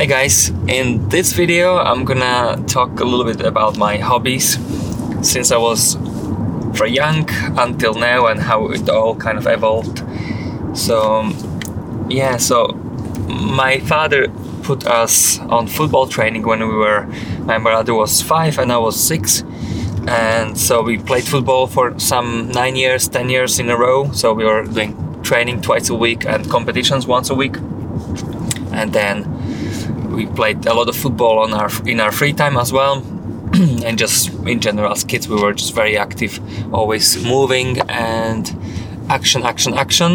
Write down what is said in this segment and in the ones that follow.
Hey guys, in this video I'm gonna talk a little bit about my hobbies since I was very young until now and how it all kind of evolved. So, yeah, so my father put us on football training when we were, my brother was five and I was six. And so we played football for some nine years, ten years in a row. So we were doing training twice a week and competitions once a week. And then we played a lot of football on our in our free time as well. And just in general as kids we were just very active always moving and action action action.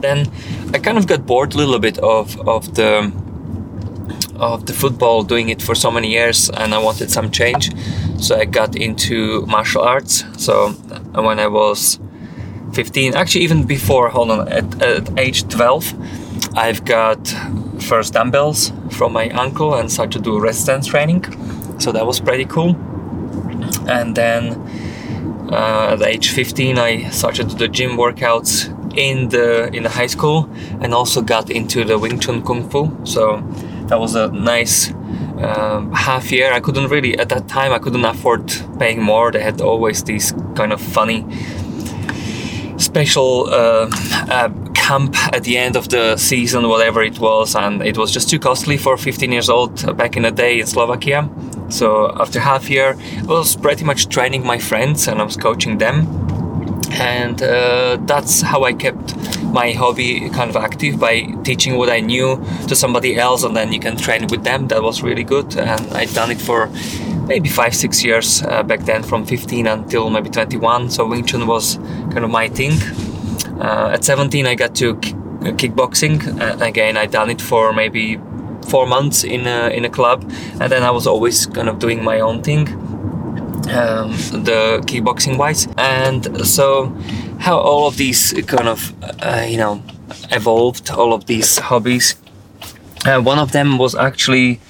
Then i kind of got bored a little bit of of the of the football doing it for so many years and i wanted some change. So i got into martial arts. So uh, when i was 15 actually even before hold on at, at age 12 i've got first dumbbells from my uncle and started to do resistance training. So that was pretty cool. And then uh, at age 15, I started to do gym workouts in the in the high school, and also got into the Wing Chun Kung Fu. So that was a nice um, half year. I couldn't really at that time I couldn't afford paying more. They had always these kind of funny special uh, uh, camp at the end of the season, whatever it was, and it was just too costly for 15 years old back in the day in Slovakia. So after half year, I was pretty much training my friends and I was coaching them, and uh, that's how I kept my hobby kind of active by teaching what I knew to somebody else, and then you can train with them. That was really good, and I'd done it for maybe five, six years uh, back then, from 15 until maybe 21. So Wing Chun was kind of my thing. Uh, at 17, I got to k- kickboxing. Uh, again, I done it for maybe four months in a, in a club, and then I was always kind of doing my own thing, um, the kickboxing wise. And so, how all of these kind of uh, you know evolved, all of these hobbies. Uh, one of them was actually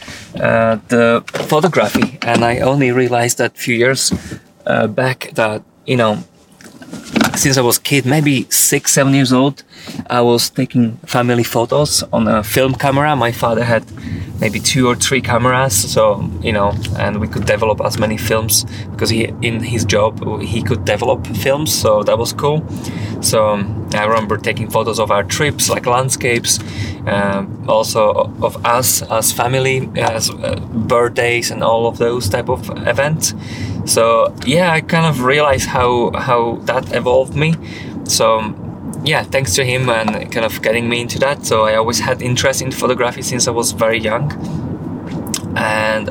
uh, the photography, and I only realized that few years uh, back that you know since I was kid, maybe six, seven years old, I was taking family photos on a film camera. My father had maybe two or three cameras, so you know, and we could develop as many films because he, in his job, he could develop films, so that was cool. So I remember taking photos of our trips, like landscapes, um, also of us as family, as uh, birthdays, and all of those type of events. So yeah, I kind of realized how how that evolved me. So yeah, thanks to him and kind of getting me into that. So I always had interest in photography since I was very young, and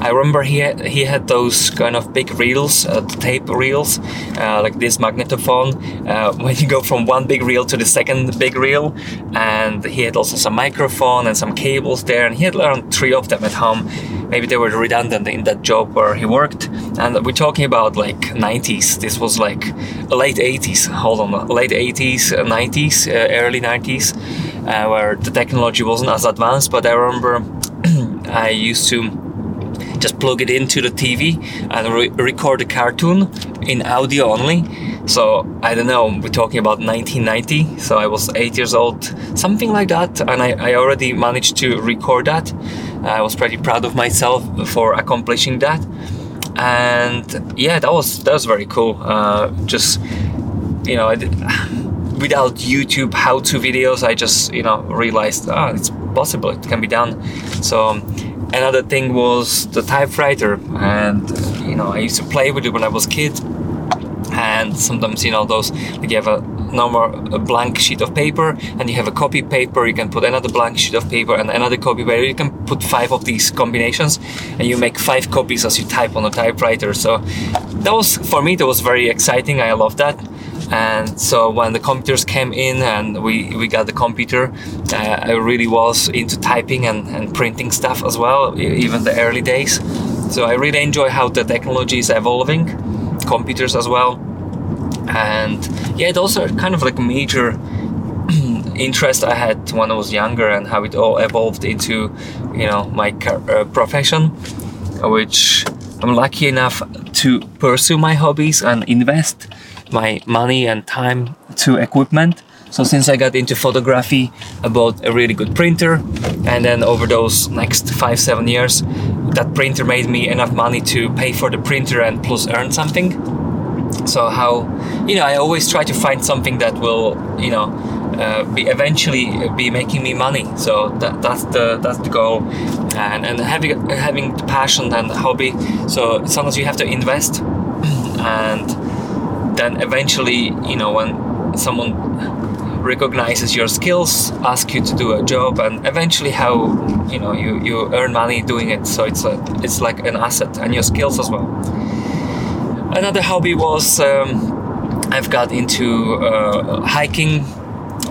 I remember he had, he had those kind of big reels, uh, tape reels, uh, like this magnetophone. Uh, when you go from one big reel to the second big reel, and he had also some microphone and some cables there, and he had around three of them at home. Maybe they were redundant in that job where he worked. And we're talking about like 90s. This was like late 80s. Hold on, late 80s, 90s, uh, early 90s, uh, where the technology wasn't as advanced. But I remember I used to just plug it into the TV and re- record a cartoon in audio only. So I don't know, we're talking about 1990, so I was eight years old, something like that, and I, I already managed to record that. I was pretty proud of myself for accomplishing that, and yeah, that was that was very cool. Uh, just you know, did, without YouTube how-to videos, I just you know realized ah, it's possible, it can be done. So another thing was the typewriter and you know i used to play with it when i was a kid and sometimes you know those like you have a normal a blank sheet of paper and you have a copy paper you can put another blank sheet of paper and another copy paper you can put five of these combinations and you make five copies as you type on a typewriter so that was for me that was very exciting i love that and so when the computers came in and we, we got the computer uh, i really was into typing and, and printing stuff as well even the early days. So i really enjoy how the technology is evolving computers as well. And yeah those are kind of like major interest i had when i was younger and how it all evolved into you know my uh, profession which i'm lucky enough to pursue my hobbies and invest my money and time to equipment So since I got into photography, I bought a really good printer, and then over those next five seven years, that printer made me enough money to pay for the printer and plus earn something. So how, you know, I always try to find something that will, you know, uh, be eventually be making me money. So that, that's the that's the goal, and and having having the passion and the hobby. So sometimes you have to invest, and then eventually, you know, when someone recognizes your skills, ask you to do a job, and eventually how you know you, you earn money doing it. So it's a, it's like an asset and your skills as well. Another hobby was um, I've got into uh, hiking,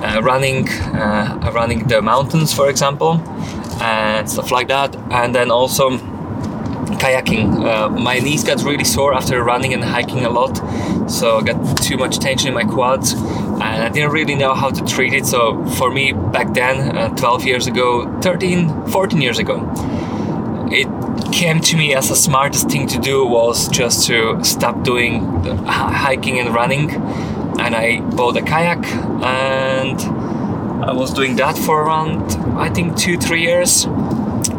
uh, running, uh, running the mountains, for example, and stuff like that, and then also kayaking. Uh, my knees got really sore after running and hiking a lot, so I got too much tension in my quads, and I didn't really know how to treat it. So for me back then, uh, 12 years ago, 13, 14 years ago, it came to me as the smartest thing to do was just to stop doing hiking and running, and I bought a kayak and. I was doing that for around, I think, two, three years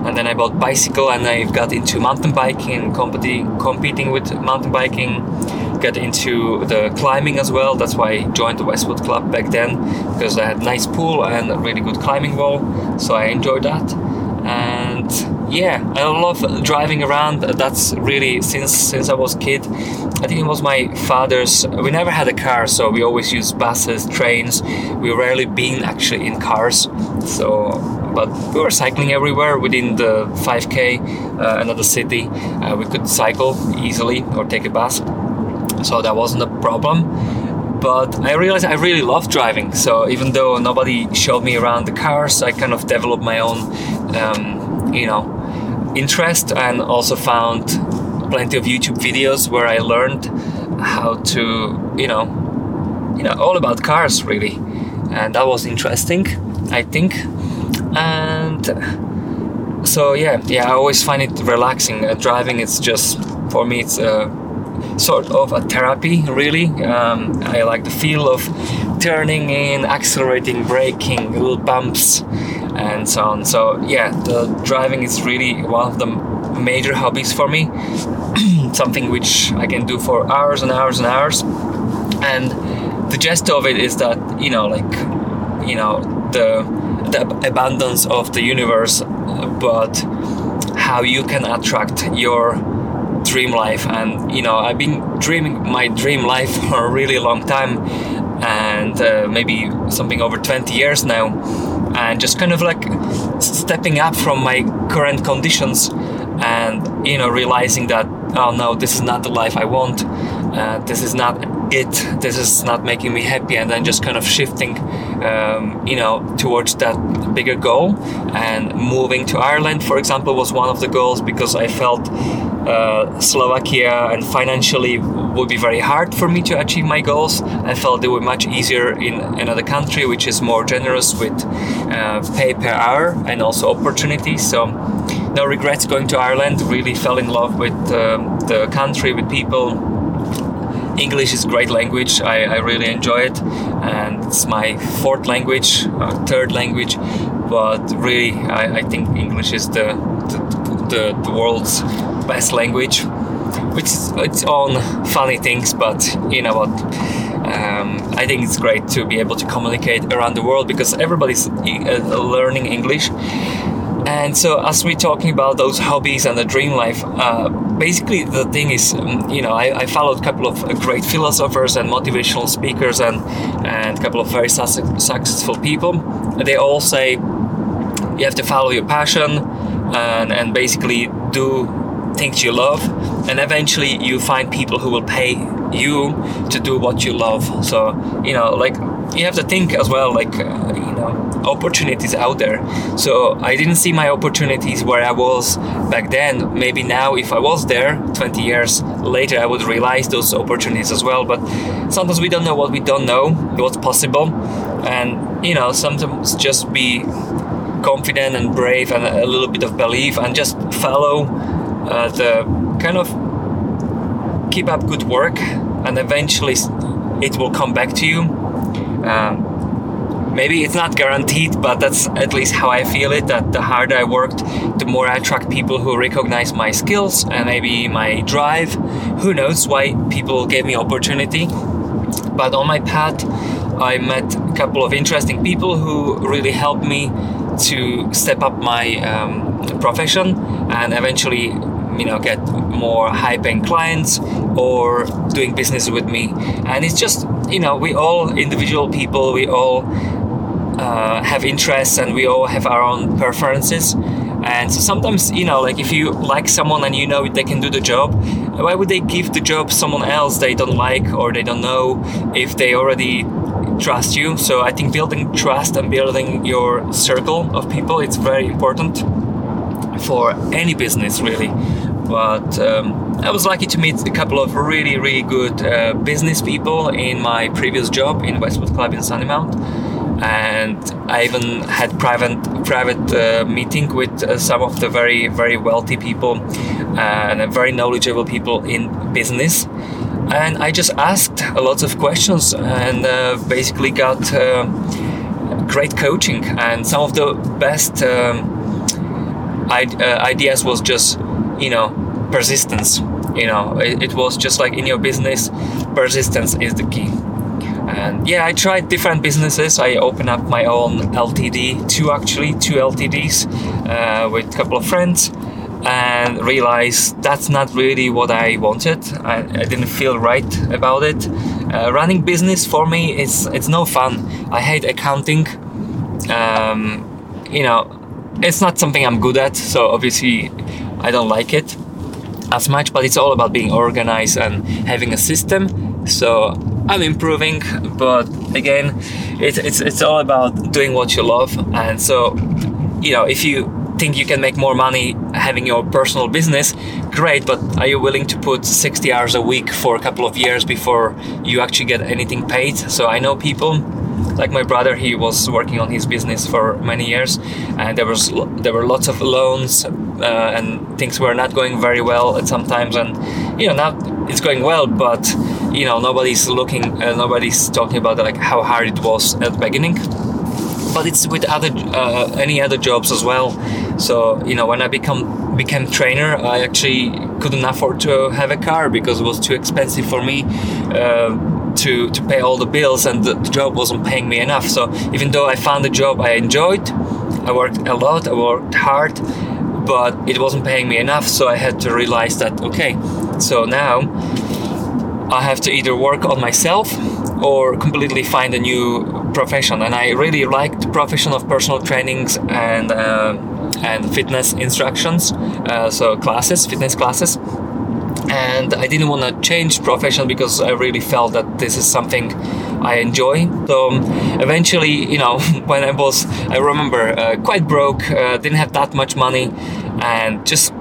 and then I bought bicycle and I got into mountain biking competi- competing with mountain biking got into the climbing as well. That's why I joined the Westwood Club back then because I had nice pool and a really good climbing wall. So I enjoyed that. And yeah I love driving around. That's really since since I was kid I think it was my father's we never had a car so we always used buses trains. We rarely been actually in cars. So but we were cycling everywhere within the 5k uh, another city. Uh, we could cycle easily or take a bus so that wasn't a problem. But I realized I really love driving so even though nobody showed me around the cars I kind of developed my own um, you know interest and also found plenty of YouTube videos where I learned how to you know you know all about cars really. And that was interesting I think and so yeah yeah i always find it relaxing. Uh, driving it's just for me it's a sort of a therapy really. Um, i like the feel of turning in accelerating braking little bumps and so on. So yeah the driving is really one of the major hobbies for me. Something which i can do for hours and hours and hours. And the gist of it is that you know like you know the the abundance of the universe, but how you can attract your dream life. And you know, I've been dreaming my dream life for a really long time, and uh, maybe something over 20 years now, and just kind of like stepping up from my current conditions and you know realizing that oh no this is not the life i want. Uh, this is not it. This is not making me happy. And then just kind of shifting um, you know towards that bigger goal. And moving to ireland for example was one of the goals because i felt uh, slovakia and financially would be very hard for me to achieve my goals. I felt would be much easier in another country which is more generous with uh, pay per hour and also opportunities. So no regrets going to ireland. Really fell in love with um, the country with people English is a great language. I, I really enjoy it, and it's my fourth language, uh, third language. But really, I, I think English is the the, the the, world's best language, which is its own funny things. But you know what? Um, I think it's great to be able to communicate around the world because everybody's uh, learning English and so, as we're talking about those hobbies and the dream life, uh, basically the thing is, um, you know, I, I, followed a couple of great philosophers and motivational speakers and and a couple of very su- successful people. They all say you have to follow your passion and, and basically do things you love, and eventually you find people who will pay you to do what you love. So, you know, like you have to think as well, like, uh, you know opportunities out there. So I didn't see my opportunities where I was back then. Maybe now, if I was there 20 years later, I would realize those opportunities as well. But sometimes we don't know what we don't know, what's possible. And, you know, sometimes just be confident and brave and a little bit of belief and just follow uh, the kind of keep up good work and eventually it will come back to you. Um, maybe it's not guaranteed, but that's at least how I feel it. That the harder I worked, the more I attract people who recognize my skills and maybe my drive. Who knows why people gave me opportunity? But on my path, I met a couple of interesting people who really helped me to step up my um, profession and eventually you know get more high paying clients or doing business with me. And it's just you know we all individual people we all uh, have interests and we all have our own preferences. And so sometimes you know like if you like someone and you know they can do the job why would they give the job someone else they don't like or they don't know if they already trust you? So i think building trust and building your circle of people it's very important for any business really but um, I was lucky to meet a couple of really, really good uh, business people in my previous job in Westwood Club in Sandymount, and I even had private private uh, meeting with uh, some of the very, very wealthy people uh, and very knowledgeable people in business. And I just asked a lot of questions and uh, basically got uh, great coaching. And some of the best um, ideas was just you know persistence you know it, it, was just like in your business persistence is the key. And yeah i tried different businesses. I opened up my own ltd two actually two ltds uh, with a couple of friends and realized that's not really what i wanted. I, I didn't feel right about it. Uh, running business for me is it's no fun. I hate accounting. Um, you know it's not something i'm good at so obviously I don't like it as much, but it's all about being organized and having a system. So I'm improving, but again, it, it's it's all about doing what you love. And so, you know, if you think you can make more money having your personal business, great. But are you willing to put 60 hours a week for a couple of years before you actually get anything paid? So I know people like my brother he was working on his business for many years and there was there were lots of loans uh, and things were not going very well at sometimes and you know now it's going well but you know nobody's looking uh, nobody's talking about like how hard it was at the beginning. But it's with other uh, any other jobs as well. So you know when i become became trainer i actually couldn't afford to have a car because it was too expensive for me. Uh, to to pay all the bills and the, the job wasn't paying me enough. So even though i found a job i enjoyed i worked a lot i worked hard but it wasn't paying me enough. So i had to realize that okay so now i have to either work on myself or completely find a new profession. And i really liked the profession of personal trainings and uh, and fitness instructions uh, so classes fitness classes and I didn't want to change profession because I really felt that this is something I enjoy. So um, eventually, you know, when I was, I remember uh, quite broke, uh, didn't have that much money, and just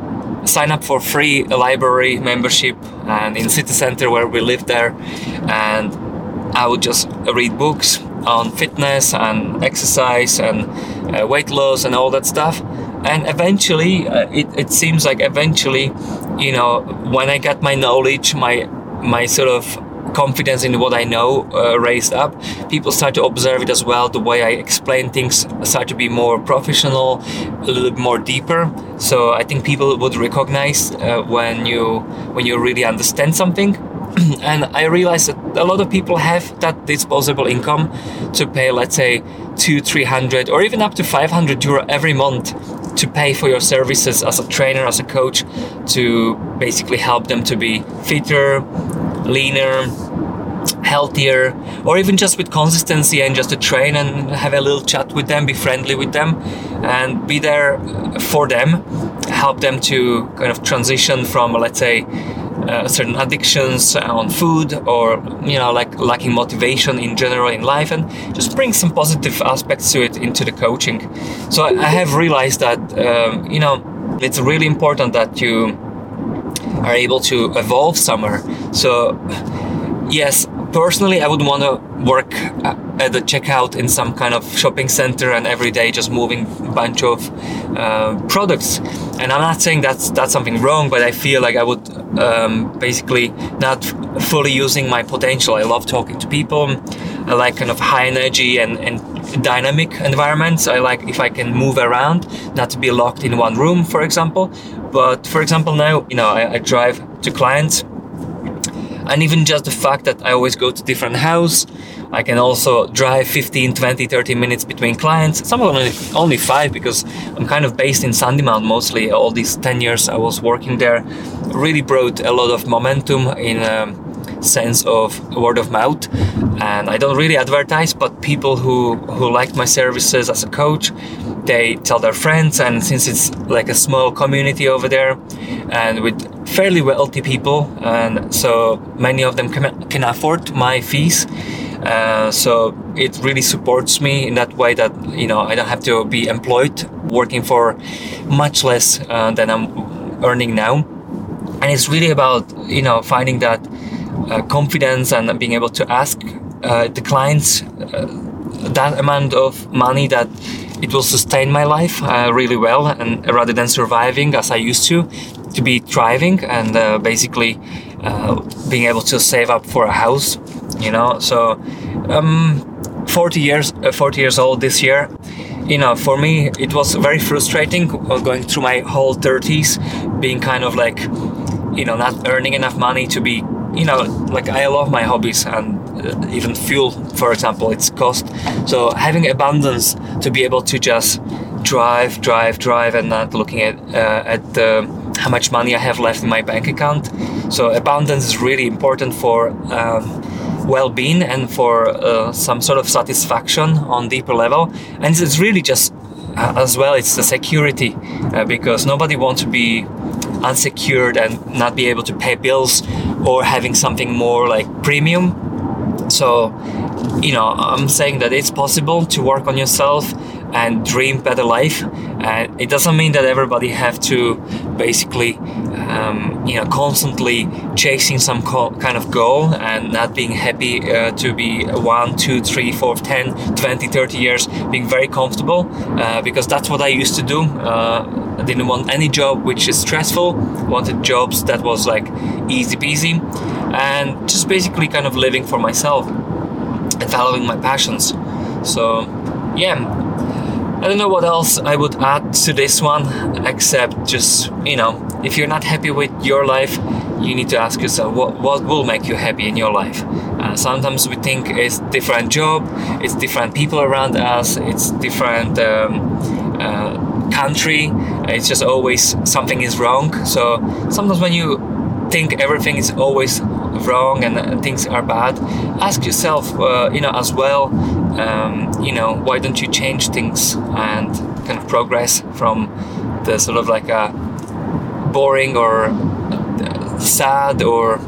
sign up for free library membership and in city center where we lived there and I would just read books on fitness and exercise and uh, weight loss and all that stuff and eventually uh, it, it seems like eventually you know when i got my knowledge my my sort of confidence in what i know uh, raised up people start to observe it as well the way i explain things start to be more professional a little bit more deeper. So i think people would recognize uh, when you when you really understand something. And I realized that a lot of people have that disposable income to pay, let's say, two, three hundred, or even up to five hundred euro every month to pay for your services as a trainer, as a coach, to basically help them to be fitter, leaner, healthier, or even just with consistency and just to train and have a little chat with them, be friendly with them, and be there for them, help them to kind of transition from, let's say, uh, certain addictions on food or you know like lacking motivation in general in life and just bring some positive aspects to it into the coaching. So i, I have realized that um, you know it's really important that you are able to evolve somewhere. So yes personally i would want to work at the checkout in some kind of shopping center and every day just moving a bunch of uh, products and i'm not saying that's that's something wrong but i feel like i would um, basically not fully using my potential i love talking to people i like kind of high energy and, and dynamic environments. I like if I can move around, not to be locked in one room, for example. But for example, now you know I, I drive to clients and even just the fact that I always go to different house I can also drive 15 20 30 minutes between clients. Some of them only five because I'm kind of based in Sandymount mostly. All these 10 years I was working there really brought a lot of momentum in um, sense of word of mouth. And I don't really advertise but people who who liked my services as a coach they tell their friends. And since it's like a small community over there and with fairly wealthy people and so many of them can, can afford my fees. Uh, so it really supports me in that way that you know I don't have to be employed working for much less uh, than I'm earning now. And it's really about you know finding that uh, confidence and being able to ask uh, the clients uh, that amount of money that it will sustain my life uh, really well and rather than surviving as I used to to be thriving and uh, basically uh, being able to save up for a house you know so um, 40 years 40 years old this year you know for me it was very frustrating going through my whole 30s being kind of like you know not earning enough money to be you know, like I love my hobbies and uh, even fuel, for example, it's cost. So having abundance to be able to just drive, drive, drive, and not looking at uh, at the, how much money I have left in my bank account. So abundance is really important for. Um, well-being and for uh, some sort of satisfaction on deeper level and it's really just uh, as well it's the security uh, because nobody wants to be unsecured and not be able to pay bills or having something more like premium. So, you know, I'm saying that it's possible to work on yourself and dream better life. And it doesn't mean that everybody have to basically, um, you know, constantly chasing some co- kind of goal and not being happy uh, to be one, two, three, four, 10, 20, 30 years being very comfortable uh, because that's what I used to do. Uh, I didn't want any job which is stressful. Wanted jobs that was like easy peasy, and just basically kind of living for myself and following my passions. So, yeah, I don't know what else I would add to this one except just you know, if you're not happy with your life, you need to ask yourself what what will make you happy in your life. Uh, sometimes we think it's different job, it's different people around us, it's different. Um, uh, country it's just always something is wrong so sometimes when you think everything is always wrong and things are bad ask yourself uh, you know as well um, you know why don't you change things and kind of progress from the sort of like a boring or uh, sad or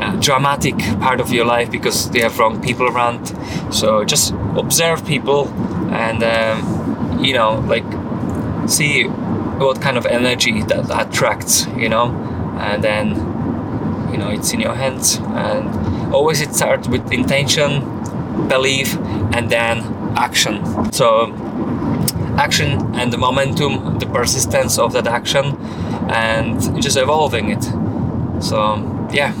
uh, dramatic part of your life because they have wrong people around so just observe people and um, you know like see what kind of energy that attracts, you know, and then you know it's in your hands. And always it starts with intention, belief, and then action. So action and the momentum, the persistence of that action, and just evolving it. So yeah,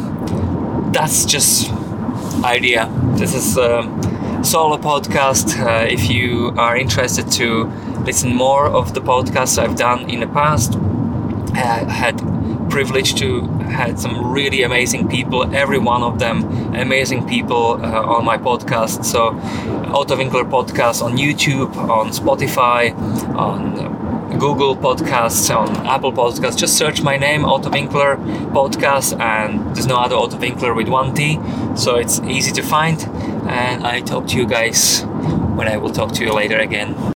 that's just idea. This is a solo podcast. Uh, if you are interested to listen more of the podcasts I've done in the past. I had privilege to had some really amazing people, every one of them amazing people uh, on my podcast. So, Otto Winkler podcast on YouTube, on Spotify, on Google Podcasts, on Apple Podcasts. Just search my name, Otto Winkler Podcast, and there's no other Otto Winkler with one T, so it's easy to find. And I talk to you guys when I will talk to you later again.